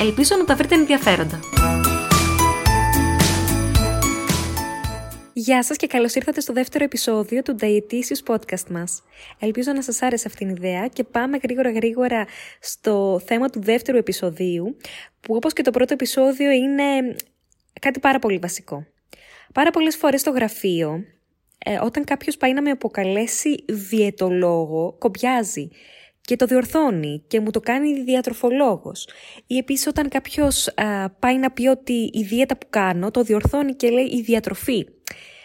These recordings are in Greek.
Ελπίζω να τα βρείτε ενδιαφέροντα. Γεια σας και καλώς ήρθατε στο δεύτερο επεισόδιο του Dietitious Podcast μας. Ελπίζω να σας άρεσε αυτήν η ιδέα και πάμε γρήγορα γρήγορα στο θέμα του δεύτερου επεισοδίου, που όπως και το πρώτο επεισόδιο είναι κάτι πάρα πολύ βασικό. Πάρα πολλές φορές στο γραφείο, ε, όταν κάποιος πάει να με αποκαλέσει διαιτολόγο, κομπιάζει και το διορθώνει και μου το κάνει διατροφολόγος. Ή επίσης όταν κάποιος πάει να πει ότι η δίαιτα που κάνω το διορθώνει και λέει η διατροφή.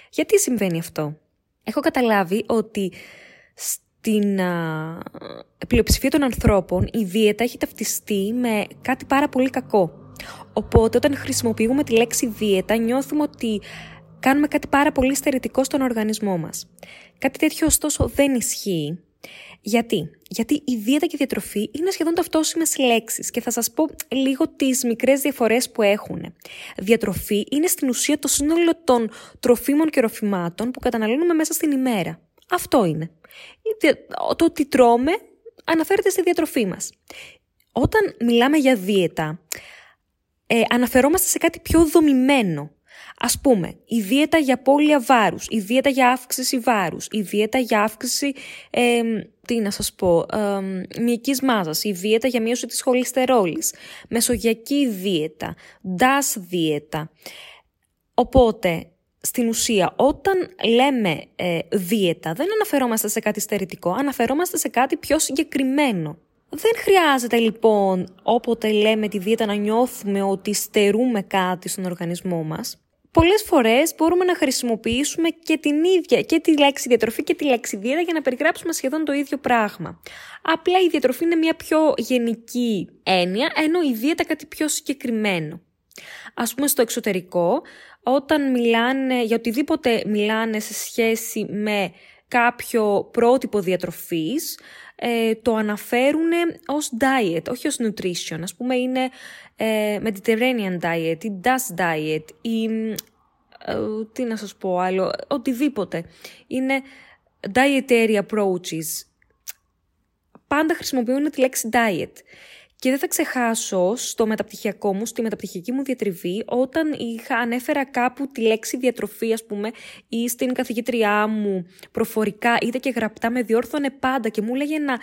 Γιατί συμβαίνει αυτό; Έχω καταλάβει ότι στην α, πλειοψηφία των ανθρώπων η δίαιτα έχει ταυτιστεί με κάτι πάρα πολύ κακό. Οπότε όταν χρησιμοποιούμε τη λέξη δίαιτα νιώθουμε ότι κάνουμε κάτι πάρα πολύ στερητικό στον οργανισμό μας. Κάτι τέτοιο ωστόσο δεν ισχύει γιατί; Γιατί η δίαιτα και η διατροφή είναι σχεδόν ταυτόσιμες λέξεις και θα σας πω λίγο τις μικρές διαφορές που έχουν. Διατροφή είναι στην ουσία το σύνολο των τροφίμων και ροφημάτων που καταναλώνουμε μέσα στην ημέρα. Αυτό είναι. Το ότι τρώμε αναφέρεται στη διατροφή μας. Όταν μιλάμε για δίαιτα, ε, αναφερόμαστε σε κάτι πιο δομημένο. Ας πούμε, η δίαιτα για πόλια βάρους, η δίαιτα για αύξηση βάρους, η δίαιτα για αύξηση, ε, τι να σας πω, ε, μυϊκής μάζας, η δίαιτα για μείωση της χολυστερόλης, μεσογειακή δίαιτα, DAS δίαιτα. Οπότε, στην ουσία, όταν λέμε ε, δίαιτα, δεν αναφερόμαστε σε κάτι στερητικό, αναφερόμαστε σε κάτι πιο συγκεκριμένο. Δεν χρειάζεται λοιπόν όποτε λέμε τη δίαιτα να νιώθουμε ότι στερούμε κάτι στον οργανισμό μας πολλές φορές μπορούμε να χρησιμοποιήσουμε και την ίδια και τη λέξη διατροφή και τη λέξη δίαιτα για να περιγράψουμε σχεδόν το ίδιο πράγμα. Απλά η διατροφή είναι μια πιο γενική έννοια, ενώ η δίαιτα κάτι πιο συγκεκριμένο. Ας πούμε στο εξωτερικό, όταν μιλάνε για οτιδήποτε μιλάνε σε σχέση με κάποιο πρότυπο διατροφής, ε, το αναφέρουν ως diet, όχι ως nutrition. Ας πούμε είναι ε, Mediterranean diet ή Dutch diet ή ε, τι να σας πω άλλο, οτιδήποτε. Είναι dietary approaches. Πάντα χρησιμοποιούν τη λέξη diet. Και δεν θα ξεχάσω στο μεταπτυχιακό μου, στη μεταπτυχιακή μου διατριβή, όταν είχα, ανέφερα κάπου τη λέξη διατροφή, ας πούμε, ή στην καθηγήτριά μου προφορικά, είτε και γραπτά, με διόρθωνε πάντα και μου έλεγε να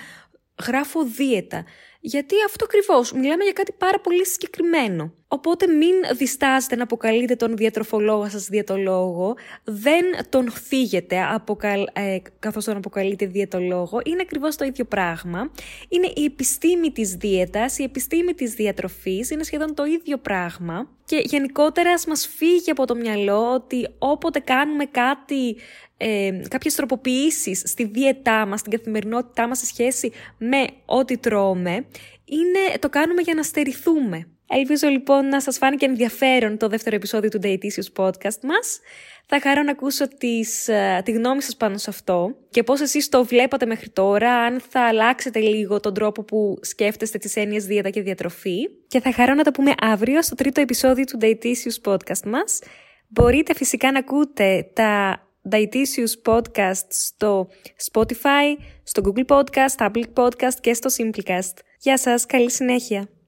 γράφω δίαιτα. Γιατί αυτό ακριβώς. Μιλάμε για κάτι πάρα πολύ συγκεκριμένο. Οπότε μην διστάζετε να αποκαλείτε τον διατροφολόγο σας διαιτολόγο. Δεν τον φύγετε αποκαλ... ε, καθώς τον αποκαλείτε διαιτολόγο. Είναι ακριβώς το ίδιο πράγμα. Είναι η επιστήμη της δίαιτας, η επιστήμη της διατροφής. Είναι σχεδόν το ίδιο πράγμα. Και γενικότερα ας μας φύγει από το μυαλό ότι όποτε κάνουμε κάτι ε, κάποιες τροποποιήσεις στη δίαιτά μας, στην καθημερινότητά μας σε σχέση με ό,τι τρώμε, είναι, το κάνουμε για να στερηθούμε. Ελπίζω λοιπόν να σας φάνηκε ενδιαφέρον το δεύτερο επεισόδιο του Dietitious Podcast μας. Θα χαρώ να ακούσω τις, ε, τη γνώμη σας πάνω σε αυτό και πώς εσείς το βλέπατε μέχρι τώρα, αν θα αλλάξετε λίγο τον τρόπο που σκέφτεστε τις έννοιες δίαιτα και διατροφή. Και θα χαρώ να τα πούμε αύριο στο τρίτο επεισόδιο του Dietitious Podcast μας. Μπορείτε φυσικά να ακούτε τα Dietitious Podcast στο Spotify, στο Google Podcast, Apple Podcast και στο Simplecast. Γεια σας, καλή συνέχεια!